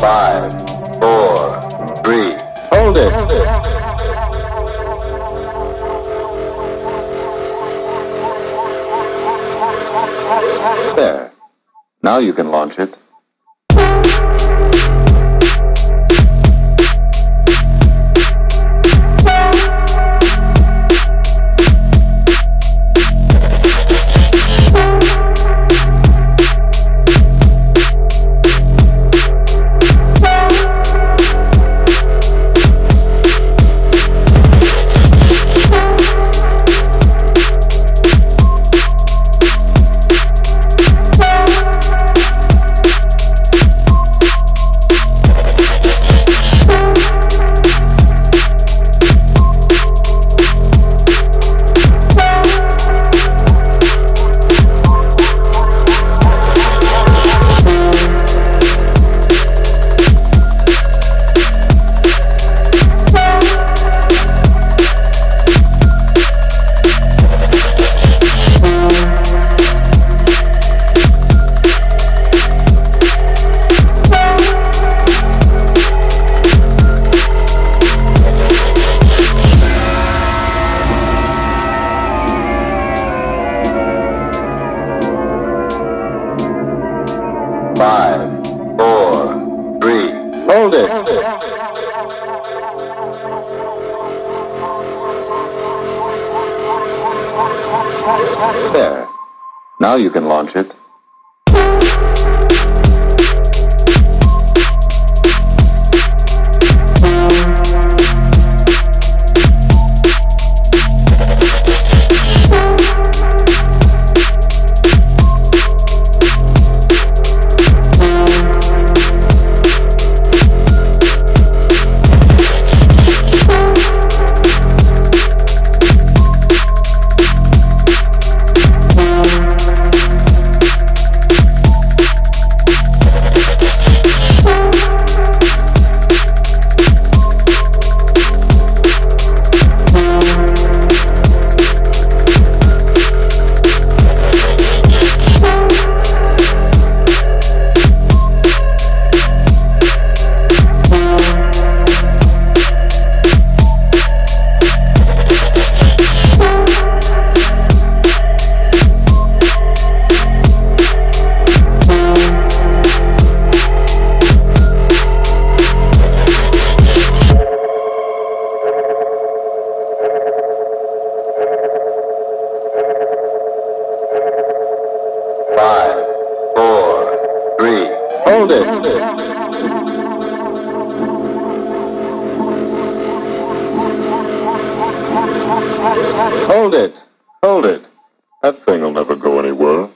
Five, four, three, hold it. There. Now you can launch it. Five, four, three, hold it. There. Now you can launch it. Hold it. Hold it. Hold it. That thing will never go anywhere.